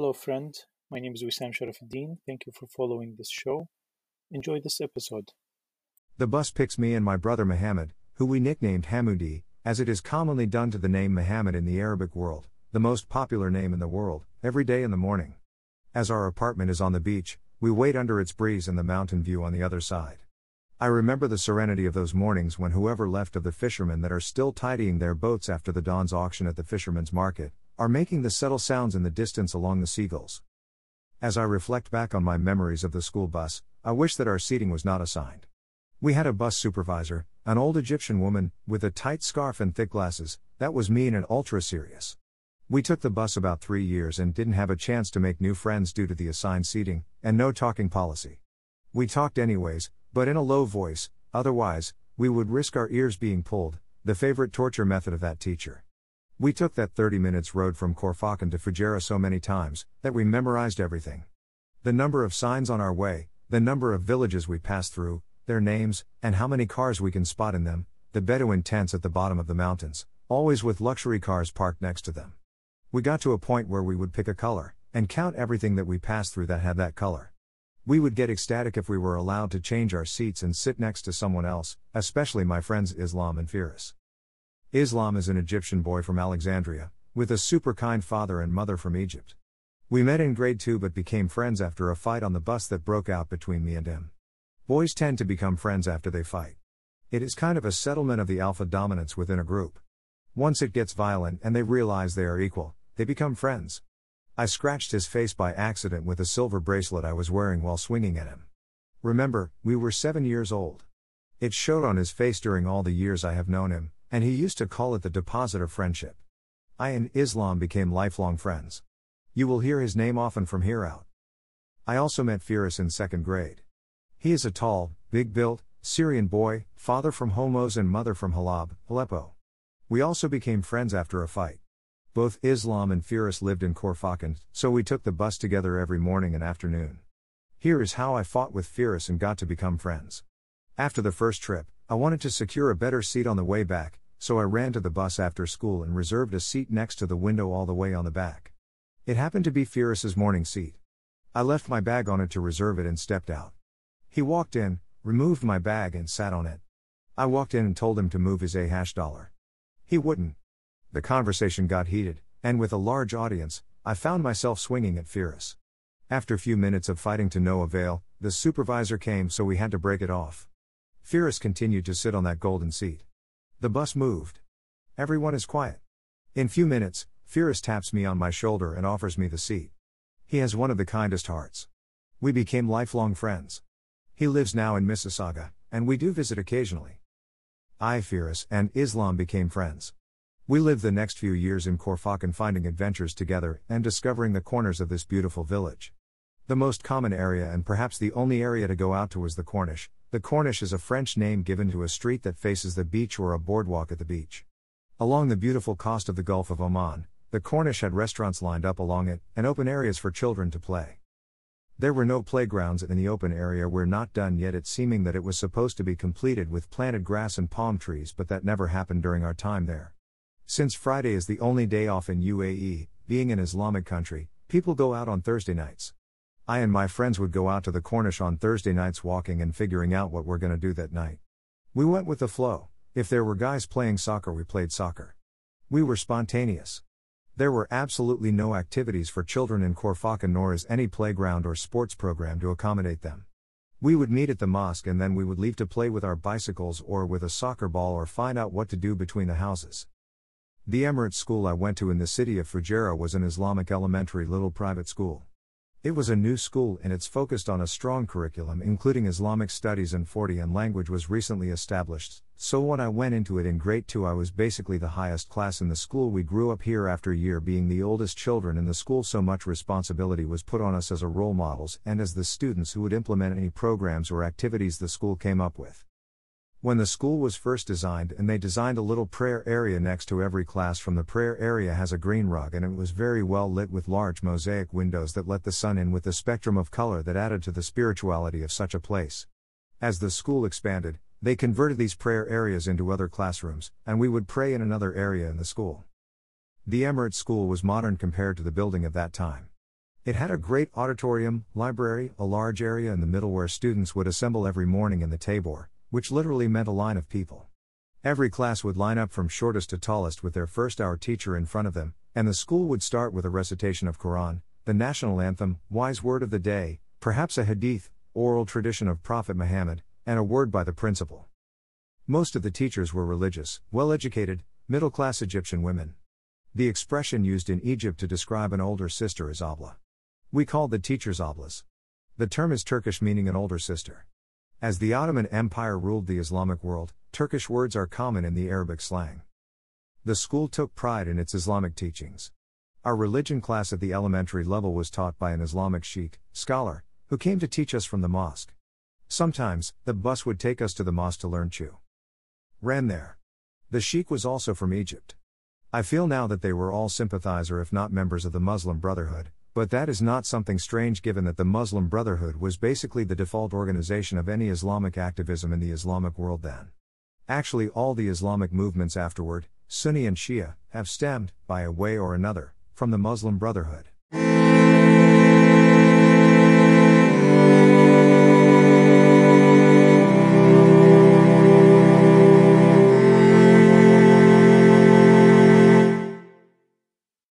Hello, friend. My name is Wissam Sharafuddin. Thank you for following this show. Enjoy this episode. The bus picks me and my brother Muhammad, who we nicknamed Hamoudi, as it is commonly done to the name Muhammad in the Arabic world, the most popular name in the world, every day in the morning. As our apartment is on the beach, we wait under its breeze and the mountain view on the other side. I remember the serenity of those mornings when whoever left of the fishermen that are still tidying their boats after the dawn's auction at the fisherman's market are making the subtle sounds in the distance along the seagulls. As I reflect back on my memories of the school bus, I wish that our seating was not assigned. We had a bus supervisor, an old Egyptian woman, with a tight scarf and thick glasses, that was mean and ultra serious. We took the bus about three years and didn't have a chance to make new friends due to the assigned seating, and no talking policy. We talked anyways, but in a low voice, otherwise, we would risk our ears being pulled, the favorite torture method of that teacher. We took that 30 minutes road from Khor Fakkan to Fujairah so many times, that we memorized everything. The number of signs on our way, the number of villages we passed through, their names, and how many cars we can spot in them, the Bedouin tents at the bottom of the mountains, always with luxury cars parked next to them. We got to a point where we would pick a color, and count everything that we passed through that had that color. We would get ecstatic if we were allowed to change our seats and sit next to someone else, especially my friends Islam and Firas. Islam is an Egyptian boy from Alexandria, with a super kind father and mother from Egypt. We met in grade 2 but became friends after a fight on the bus that broke out between me and him. Boys tend to become friends after they fight. It is kind of a settlement of the alpha dominance within a group. Once it gets violent and they realize they are equal, they become friends. I scratched his face by accident with a silver bracelet I was wearing while swinging at him. Remember, we were seven years old. It showed on his face during all the years I have known him, and he used to call it the deposit of friendship. I and Islam became lifelong friends. You will hear his name often from here out. I also met Firas in second grade. He is a tall, big built, Syrian boy, father from Homs and mother from Halab, Aleppo. We also became friends after a fight. Both Islam and Firas lived in Khor Fakkan, so we took the bus together every morning and afternoon. Here is how I fought with Firas and got to become friends. After the first trip, I wanted to secure a better seat on the way back, so I ran to the bus after school and reserved a seat next to the window all the way on the back. It happened to be Firas's morning seat. I left my bag on it to reserve it and stepped out. He walked in, removed my bag, and sat on it. I walked in and told him to move his A hash dollar. He wouldn't. The conversation got heated, and with a large audience, I found myself swinging at Firas. After a few minutes of fighting to no avail, the supervisor came so we had to break it off. Firas continued to sit on that golden seat. The bus moved. Everyone is quiet. In few minutes, Firas taps me on my shoulder and offers me the seat. He has one of the kindest hearts. We became lifelong friends. He lives now in Mississauga, and we do visit occasionally. I, Firas, and Islam became friends. We lived the next few years in Khor Fakkan finding adventures together and discovering the corners of this beautiful village. The most common area and perhaps the only area to go out to was the Corniche. The Corniche is a French name given to a street that faces the beach or a boardwalk at the beach. Along the beautiful coast of the Gulf of Oman, the Corniche had restaurants lined up along it and open areas for children to play. There were no playgrounds in the open area were not done yet it seeming that it was supposed to be completed with planted grass and palm trees but that never happened during our time there. Since Friday is the only day off in UAE, being an Islamic country, people go out on Thursday nights. I and my friends would go out to the Corniche on Thursday nights walking and figuring out what we're gonna do that night. We went with the flow. If there were guys playing soccer, we played soccer. We were spontaneous. There were absolutely no activities for children in Khor Fakkan nor is any playground or sports program to accommodate them. We would meet at the mosque and then we would leave to play with our bicycles or with a soccer ball or find out what to do between the houses. The Emirates school I went to in the city of Fujairah was an Islamic elementary little private school. It was a new school and it's focused on a strong curriculum including Islamic studies and 40 and language was recently established. So when I went into it in grade 2 I was basically the highest class in the school. We grew up here after year being the oldest children in the school so much responsibility was put on us as a role models and as the students who would implement any programs or activities the school came up with. When the school was first designed and they designed a little prayer area next to every class from the prayer area has a green rug and it was very well lit with large mosaic windows that let the sun in with the spectrum of color that added to the spirituality of such a place. As the school expanded, they converted these prayer areas into other classrooms, and we would pray in another area in the school. The Emirates School was modern compared to the building of that time. It had a great auditorium, library, a large area in the middle where students would assemble every morning in the Tabor, which literally meant a line of people. Every class would line up from shortest to tallest with their first hour teacher in front of them, and the school would start with a recitation of Quran, the national anthem, wise word of the day, perhaps a hadith, oral tradition of Prophet Muhammad, and a word by the principal. Most of the teachers were religious, well educated, middle class Egyptian women. The expression used in Egypt to describe an older sister is abla. We called the teachers ablas. The term is Turkish meaning an older sister. As the Ottoman Empire ruled the Islamic world, Turkish words are common in the Arabic slang. The school took pride in its Islamic teachings. Our religion class at the elementary level was taught by an Islamic sheikh, scholar, who came to teach us from the mosque. Sometimes, the bus would take us to the mosque to learn Chew. Ran there. The sheikh was also from Egypt. I feel now that they were all sympathizer if not members of the Muslim Brotherhood, but that is not something strange given that the Muslim Brotherhood was basically the default organization of any Islamic activism in the Islamic world then. Actually, all the Islamic movements afterward, Sunni and Shia, have stemmed, by a way or another, from the Muslim Brotherhood.